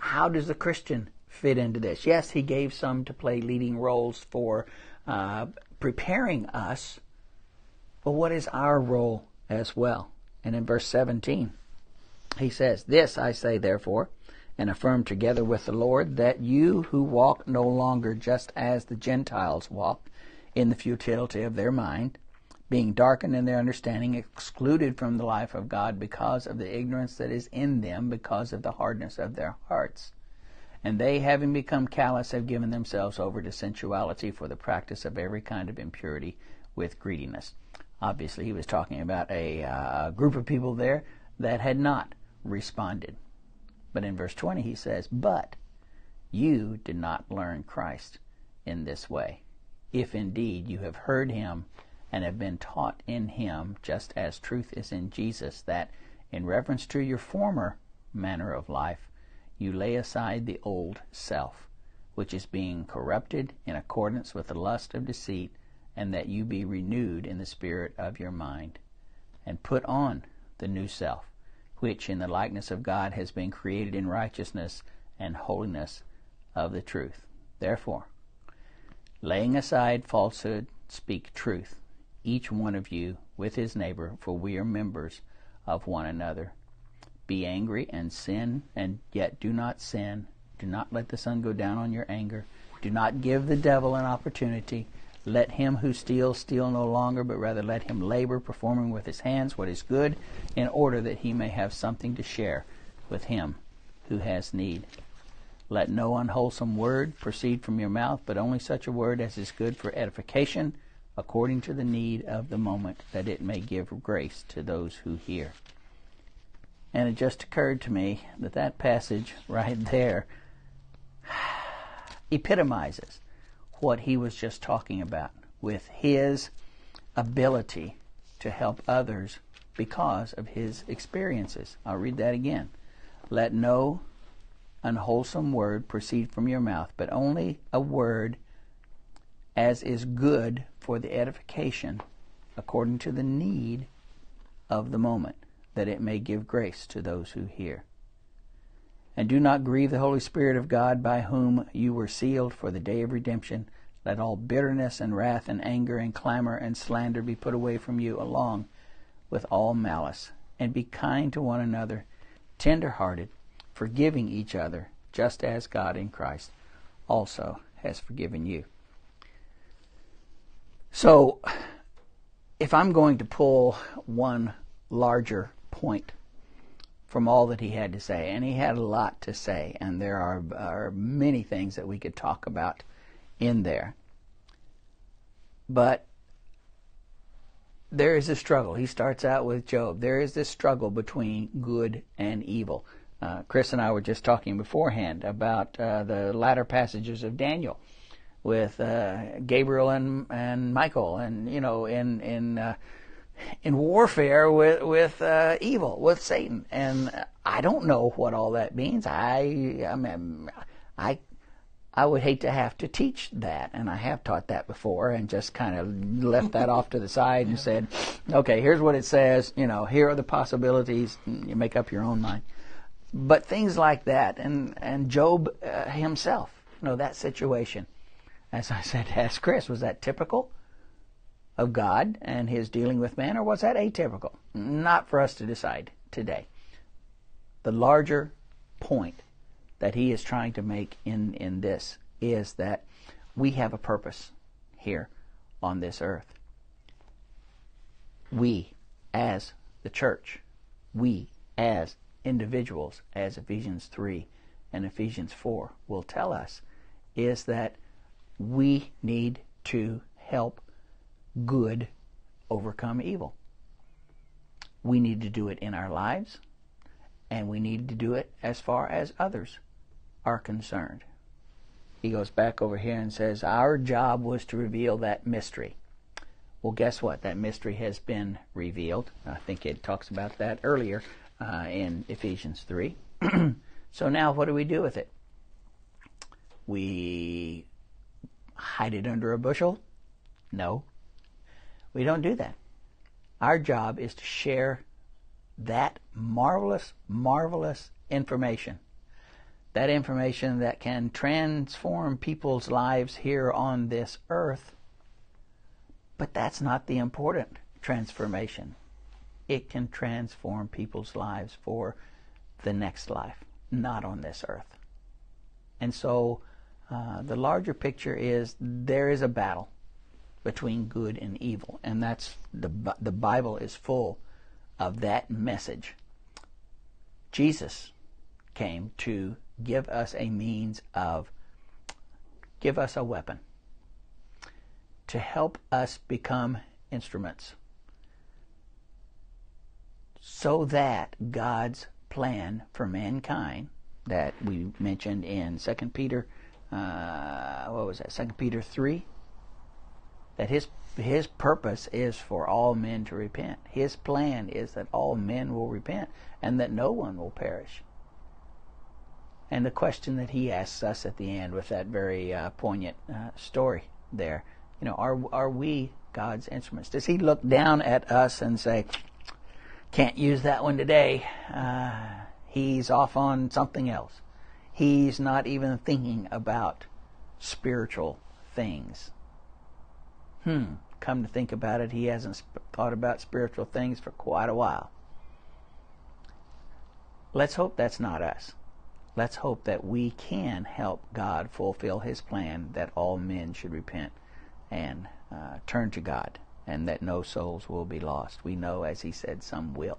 Speaker 2: How does the Christian fit into this. Yes, he gave some to play leading roles for uh, preparing us, but what is our role as well? And in verse 17, he says, This I say, therefore, and affirm together with the Lord, that you who walk no longer just as the Gentiles walk, in the futility of their mind, being darkened in their understanding, excluded from the life of God because of the ignorance that is in them, because of the hardness of their hearts and they, having become callous, have given themselves over to sensuality for the practice of every kind of impurity with greediness. Obviously, he was talking about a uh, group of people there that had not responded. But in verse 20, he says, But you did not learn Christ in this way, if indeed you have heard him and have been taught in him, just as truth is in Jesus, that in reference to your former manner of life, you lay aside the old self, which is being corrupted in accordance with the lust of deceit, and that you be renewed in the spirit of your mind, and put on the new self, which in the likeness of God has been created in righteousness and holiness of the truth. Therefore, laying aside falsehood, speak truth, each one of you with his neighbor, for we are members of one another. Be angry and sin, and yet do not sin. Do not let the sun go down on your anger. Do not give the devil an opportunity. Let him who steals steal no longer, but rather let him labor, performing with his hands what is good, in order that he may have something to share with him who has need. Let no unwholesome word proceed from your mouth, but only such a word as is good for edification, according to the need of the moment, that it may give grace to those who hear. And it just occurred to me that that passage right there epitomizes what he was just talking about with his ability to help others because of his experiences. I'll read that again. Let no unwholesome word proceed from your mouth, but only a word as is good for the edification according to the need of the moment, that it may give grace to those who hear. And do not grieve the Holy Spirit of God, by whom you were sealed for the day of redemption. Let all bitterness and wrath and anger and clamor and slander be put away from you, along with all malice. And be kind to one another, tender hearted, forgiving each other, just as God in Christ also has forgiven you. So, if I'm going to pull one larger point from all that he had to say, and he had a lot to say, and there are, are many things that we could talk about in there. But there is a struggle. He starts out with Job. There is this struggle between good and evil. Uh, Chris and I were just talking beforehand about uh, the latter passages of Daniel with uh, Gabriel and and Michael, and you know, in in uh, in warfare with with uh, evil, with Satan, and I don't know what all that means. I I mean, I I would hate to have to teach that, and I have taught that before, and just kind of left that off to the side and said, okay, here's what it says. You know, here are the possibilities. You make up your own mind. But things like that, and and Job uh, himself, you know, that situation as I said, ask Chris, was that typical of God and his dealing with man, or was that atypical? Not for us to decide today. The larger point that he is trying to make in, in this is that we have a purpose here on this earth. We, as the church, we, as individuals, as Ephesians 3 and Ephesians 4 will tell us, is that we need to help good overcome evil. We need to do it in our lives, and we need to do it as far as others are concerned. He goes back over here and says, Our job was to reveal that mystery. Well, guess what? That mystery has been revealed. I think it talks about that earlier uh, in Ephesians 3. so now what do we do with it? We hide it under a bushel? No. We don't do that. Our job is to share that marvelous, marvelous information. That information that can transform people's lives here on this earth. But that's not the important transformation. It can transform people's lives for the next life, not on this earth. And so uh, the larger picture is there is a battle between good and evil, and that's the the Bible is full of that message. Jesus came to give us a means of give us a weapon to help us become instruments so that God's plan for mankind that we mentioned in 2 Peter uh, what was that? Second Peter three. That his his purpose is for all men to repent. His plan is that all men will repent and that no one will perish. And the question that he asks us at the end with that very uh, poignant uh, story there, you know, are are we God's instruments? Does He look down at us and say, "Can't use that one today. Uh, he's off on something else. "? he's not even thinking about spiritual things. Hmm, come to think about it, he hasn't thought about spiritual things for quite a while. Let's hope that's not us. Let's hope that we can help God fulfill his plan that all men should repent and uh, turn to God and that no souls will be lost. We know, as he said, some will.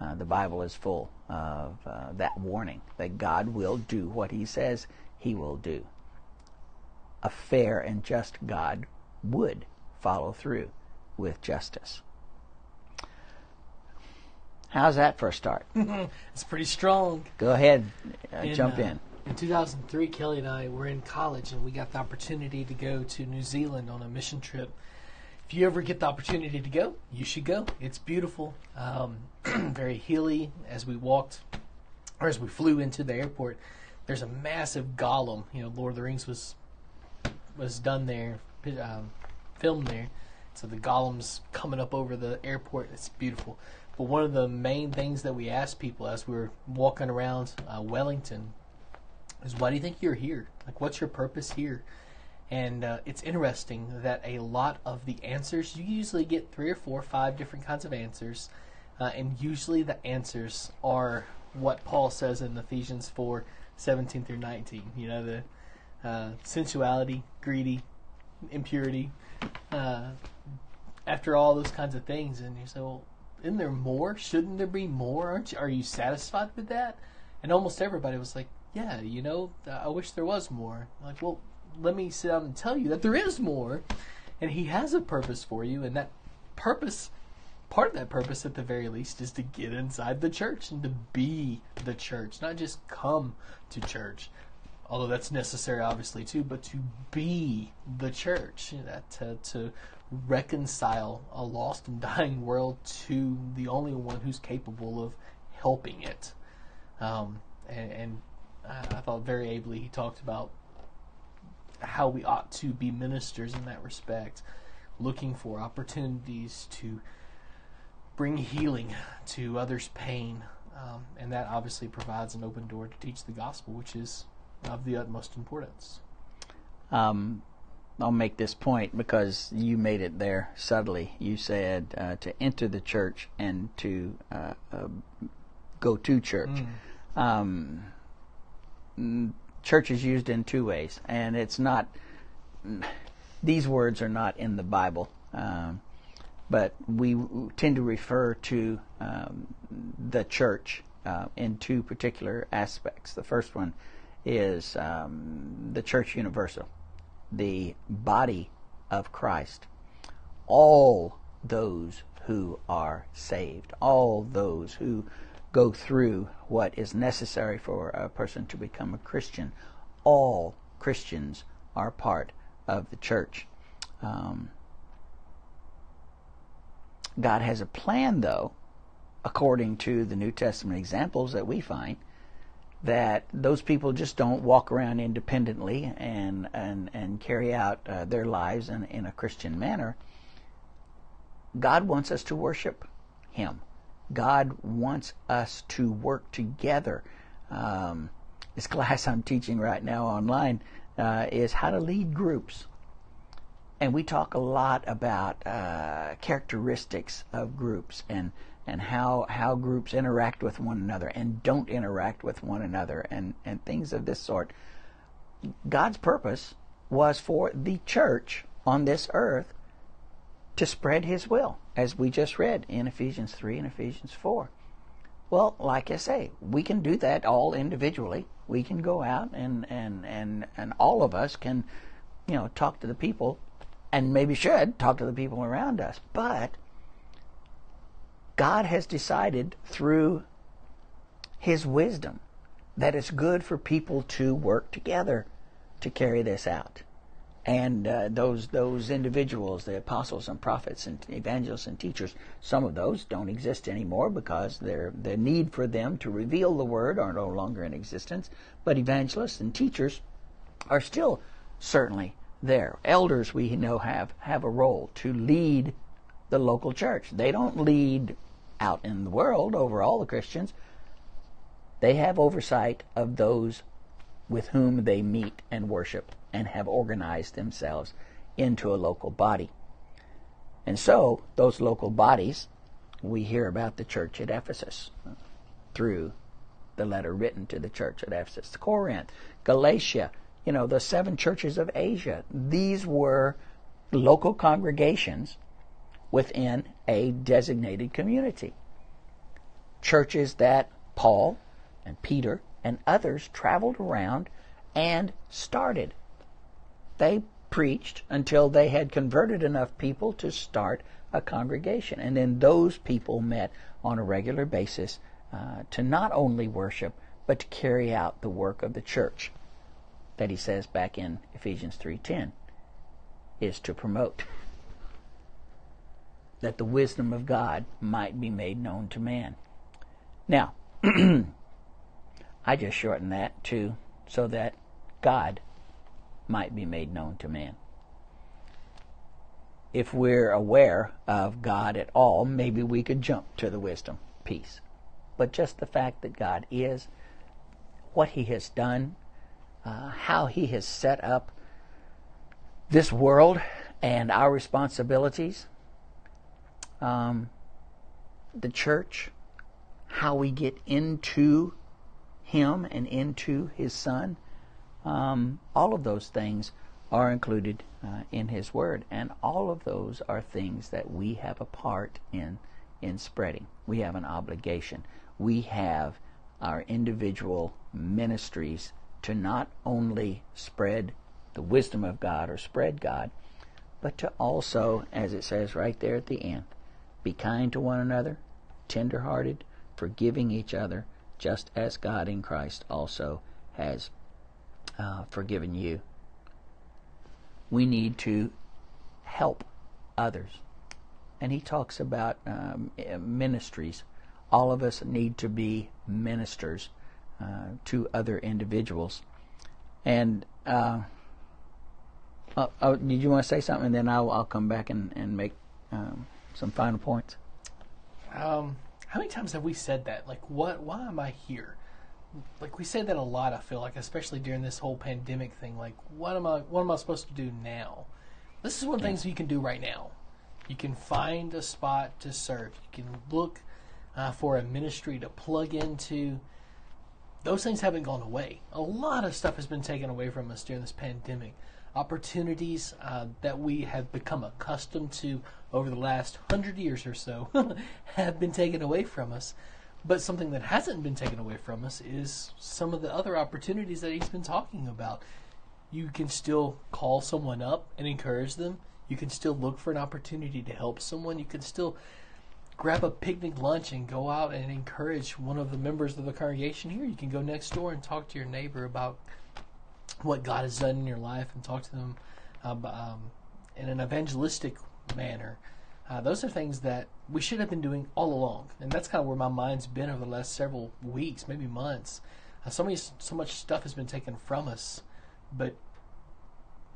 Speaker 2: Uh, the Bible is full of uh, that warning that God will do what He says He will do. A fair and just God would follow through with justice. How's that for a start?
Speaker 3: it's pretty strong.
Speaker 2: Go ahead, uh, in, jump in.
Speaker 3: In 2003, Kelly and I were in college, and we got the opportunity to go to New Zealand on a mission trip if you ever get the opportunity to go, you should go. It's beautiful, um, very hilly. As we walked, or as we flew into the airport, there's a massive Gollum. You know, Lord of the Rings was was done there, um, filmed there. So the Gollum's coming up over the airport. It's beautiful. But one of the main things that we asked people as we were walking around uh, Wellington is, "Why do you think you're here? Like, what's your purpose here?" And uh, it's interesting that a lot of the answers you usually get three or four, five different kinds of answers, uh, and usually the answers are what Paul says in Ephesians four 17 through 19. You know, the uh, sensuality, greedy, impurity, uh, after all those kinds of things. And you say, well, isn't there more? Shouldn't there be more? Aren't you, are you satisfied with that? And almost everybody was like, yeah, you know, I wish there was more. I'm like, well, let me sit down and tell you that there is more. And he has a purpose for you, and that purpose part of that purpose at the very least is to get inside the church and to be the church not just come to church although that's necessary obviously too but to be the church that to, to reconcile a lost and dying world to the only one who's capable of helping it um, and, and I thought very ably he talked about how we ought to be ministers in that respect looking for opportunities to bring healing to others' pain. Um, and that obviously provides an open door to teach the gospel, which is of the utmost importance.
Speaker 2: Um, I'll make this point because you made it there subtly. You said uh, to enter the church and to uh, uh, go to church. Mm. Um, church is used in two ways, and it's not. These words are not in the Bible. Um, but we tend to refer to um, the church uh, in two particular aspects. The first one is um, the church universal, the body of Christ. All those who are saved, all those who go through what is necessary for a person to become a Christian, all Christians are part of the church. Um, God has a plan, though, according to the New Testament examples that we find, that those people just don't walk around independently and and and carry out uh, their lives in, in a Christian manner. God wants us to worship Him. God wants us to work together. Um, this class I'm teaching right now online uh, is how to lead groups and we talk a lot about uh, characteristics of groups and and how how groups interact with one another and don't interact with one another and and things of this sort. God's purpose was for the church on this earth to spread His will, as we just read in Ephesians three and Ephesians four. Well, like I say, we can do that all individually. We can go out and and and and all of us can, you know, talk to the people and maybe should talk to the people around us. But God has decided through His wisdom that it's good for people to work together to carry this out. And uh, those those individuals, the apostles and prophets and evangelists and teachers, some of those don't exist anymore because the need for them to reveal the word are no longer in existence. But evangelists and teachers are still certainly there. Elders we know have have a role to lead the local church. They don't lead out in the world over all the Christians. They have oversight of those with whom they meet and worship and have organized themselves into a local body. And so, those local bodies, we hear about the church at Ephesus through the letter written to the church at Ephesus, Corinth, Galatia, you know, the seven churches of Asia. These were local congregations within a designated community. Churches that Paul and Peter and others traveled around and started. They preached until they had converted enough people to start a congregation. And then those people met on a regular basis uh, to not only worship, but to carry out the work of the church that he says back in Ephesians 3:10 is to promote that the wisdom of God might be made known to man. Now, I just shorten that to so that God might be made known to man. If we're aware of God at all, maybe we could jump to the wisdom piece. But just the fact that God is, what He has done, uh, how He has set up this world and our responsibilities, um, the church, how we get into Him and into His Son, um, all of those things are included uh, in His Word, and all of those are things that we have a part in in spreading. We have an obligation. We have our individual ministries to not only spread the wisdom of God or spread God, but to also, as it says right there at the end, be kind to one another, tender-hearted, forgiving each other, just as God in Christ also has uh, forgiven you. We need to help others. And he talks about um, ministries. All of us need to be ministers uh, to other individuals. And uh, uh, oh, did you want to say something? And then I'll, I'll come back and, and make um, some final points.
Speaker 3: Um, how many times have we said that? Like, what? Why am I here? Like we say that a lot. I feel like, especially during this whole pandemic thing. Like, what am I? What am I supposed to do now? This is one of the things you can do right now. You can find a spot to serve. You can look uh, for a ministry to plug into. Those things haven't gone away. A lot of stuff has been taken away from us during this pandemic opportunities uh, that we have become accustomed to over the last hundred years or so have been taken away from us. But something that hasn't been taken away from us is some of the other opportunities that he's been talking about. You can still call someone up and encourage them. You can still look for an opportunity to help someone. You can still grab a picnic lunch and go out and encourage one of the members of the congregation here. You can go next door and talk to your neighbor about what God has done in your life and talk to them um, in an evangelistic manner. Uh, those are things that we should have been doing all along, and that's kind of where my mind's been over the last several weeks, maybe months. Uh, so many, so much stuff has been taken from us, but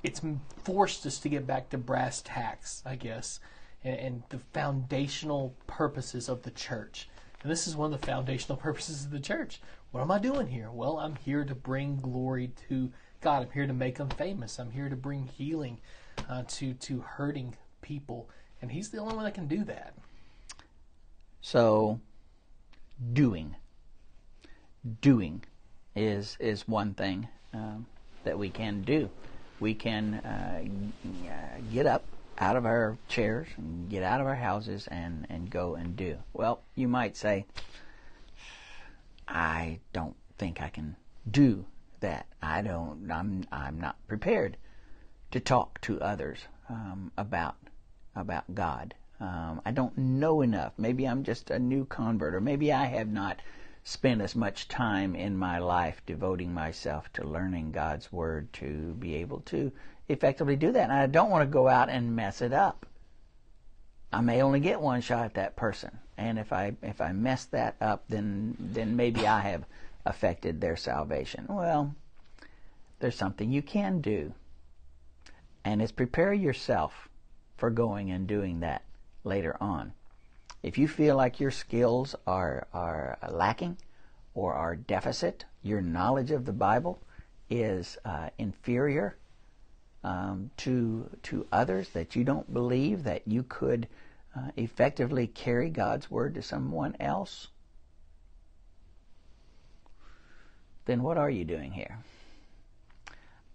Speaker 3: it's forced us to get back to brass tacks, I guess, and, and the foundational purposes of the church. And this is one of the foundational purposes of the church. What am I doing here? Well, I'm here to bring glory to God. I'm here to make Him famous. I'm here to bring healing uh, to to hurting people, and He's the only one that can do that.
Speaker 2: So, doing, doing, is is one thing um, that we can do. We can uh, get up out of our chairs and get out of our houses and and go and do. Well, you might say, I don't think I can do that. I don't. I'm. I'm not prepared to talk to others um, about about God. Um, I don't know enough. Maybe I'm just a new convert, or maybe I have not spent as much time in my life devoting myself to learning God's Word to be able to effectively do that. And I don't want to go out and mess it up. I may only get one shot at that person, and if I if I mess that up, then then maybe I have affected their salvation. Well, there's something you can do. And it's prepare yourself for going and doing that later on. If you feel like your skills are, are lacking or are deficit, your knowledge of the Bible is uh, inferior um, to, to others, that you don't believe that you could uh, effectively carry God's Word to someone else, then what are you doing here?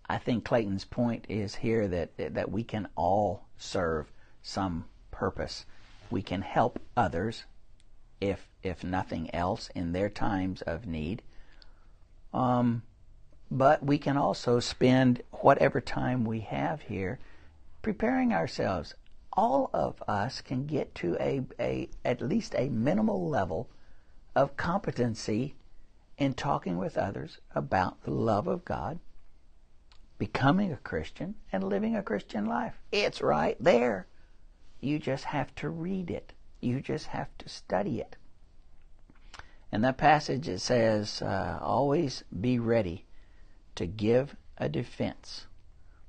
Speaker 2: I think Clayton's point is here that that we can all serve some purpose. We can help others, if if nothing else, in their times of need. Um, but we can also spend whatever time we have here preparing ourselves. All of us can get to a, a at least a minimal level of competency in talking with others about the love of God, becoming a Christian, and living a Christian life. It's right there. You just have to read it. You just have to study it. In that passage, it says, uh, always be ready to give a defense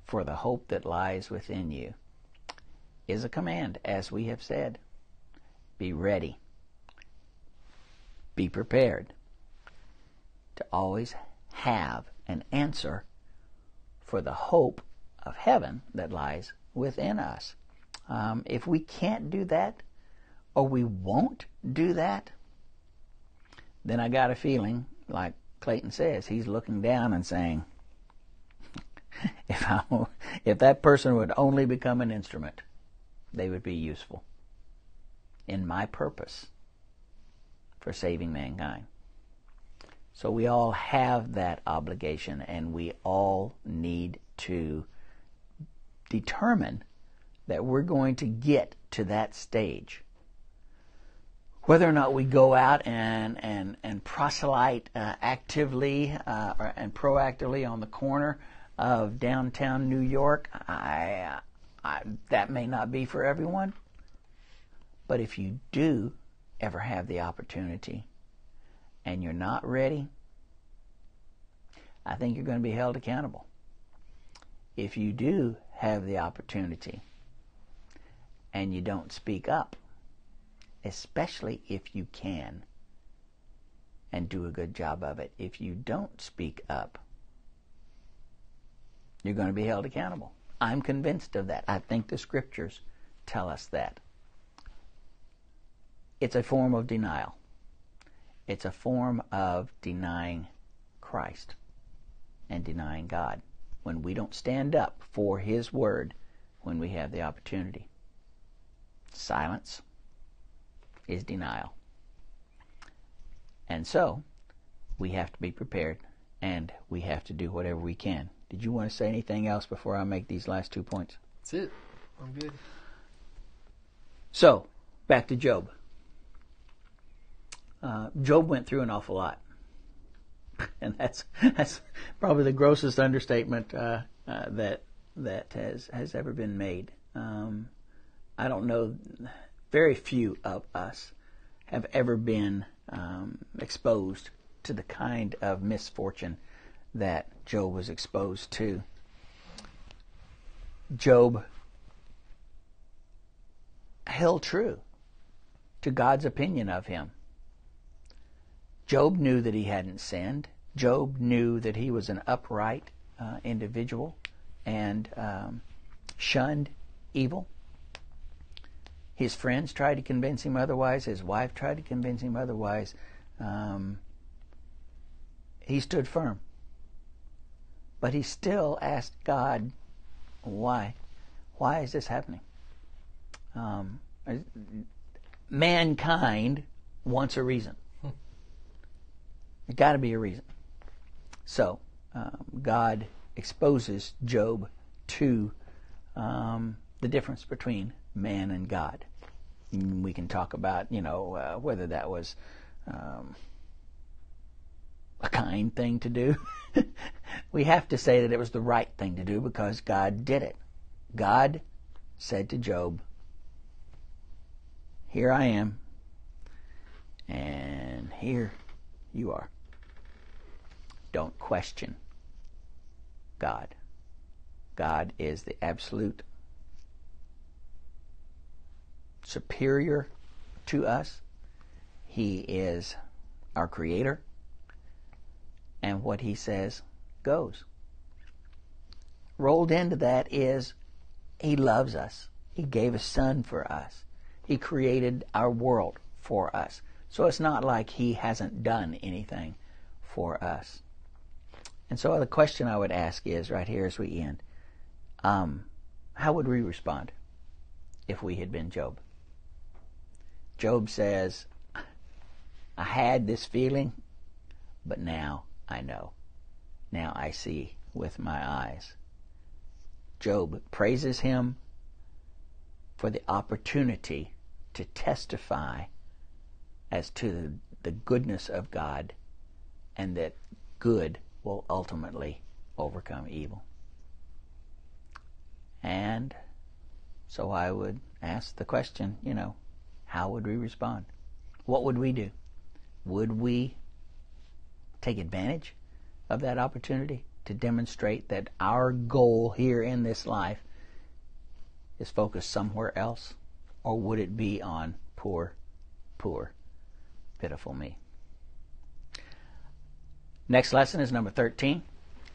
Speaker 2: for the hope that lies within you is a command, as we have said. Be ready. Be prepared to always have an answer for the hope of heaven that lies within us. Um, if we can't do that, or we won't do that, then I got a feeling, like Clayton says, he's looking down and saying, if I, if that person would only become an instrument, they would be useful in my purpose for saving mankind. So we all have that obligation and we all need to determine that we're going to get to that stage. Whether or not we go out and, and, and proselyte uh, actively uh, and proactively on the corner of downtown New York, I, I, that may not be for everyone. But if you do ever have the opportunity and you're not ready, I think you're going to be held accountable. If you do have the opportunity and you don't speak up, especially if you can and do a good job of it, if you don't speak up, you're going to be held accountable. I'm convinced of that. I think the scriptures tell us that. It's a form of denial. It's a form of denying Christ and denying God when we don't stand up for His Word when we have the opportunity. Silence is denial. And so, we have to be prepared and we have to do whatever we can. Did you want to say anything else before I make these last two points?
Speaker 3: That's it. I'm good.
Speaker 2: So, back to Job. Uh, Job went through an awful lot. And that's that's probably the grossest understatement uh, uh, that that has has ever been made. Um, I don't know. Very few of us have ever been um, exposed to the kind of misfortune that Job was exposed to. Job held true to God's opinion of him. Job knew that he hadn't sinned. Job knew that he was an upright uh, individual and um, shunned evil. His friends tried to convince him otherwise. His wife tried to convince him otherwise. Um, he stood firm. But he still asked God, why? Why is this happening? Um, mankind wants a reason. There's got to be a reason. So, um, God exposes Job to um, the difference between man and God. We can talk about, you know, uh, whether that was um, a kind thing to do. we have to say that it was the right thing to do because God did it. God said to Job, Here I am, and here you are. Don't question God. God is the absolute superior to us. He is our creator and what he says goes. Rolled into that is he loves us. He gave a son for us. He created our world for us. So it's not like he hasn't done anything for us. And so the question I would ask is right here as we end, um, how would we respond if we had been Job? Job says, I had this feeling, but now I know. Now I see with my eyes. Job praises him for the opportunity to testify as to the goodness of God and that good will ultimately overcome evil. And so I would ask the question, you know, how would we respond? What would we do? Would we take advantage of that opportunity to demonstrate that our goal here in this life is focused somewhere else? Or would it be on poor, poor, pitiful me? Next lesson is number 13.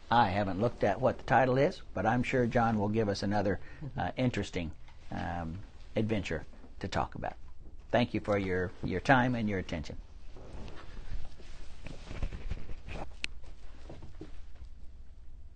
Speaker 2: I haven't looked at what the title is, but I'm sure John will give us another uh, interesting um, adventure to talk about. Thank you for your, your time and your attention.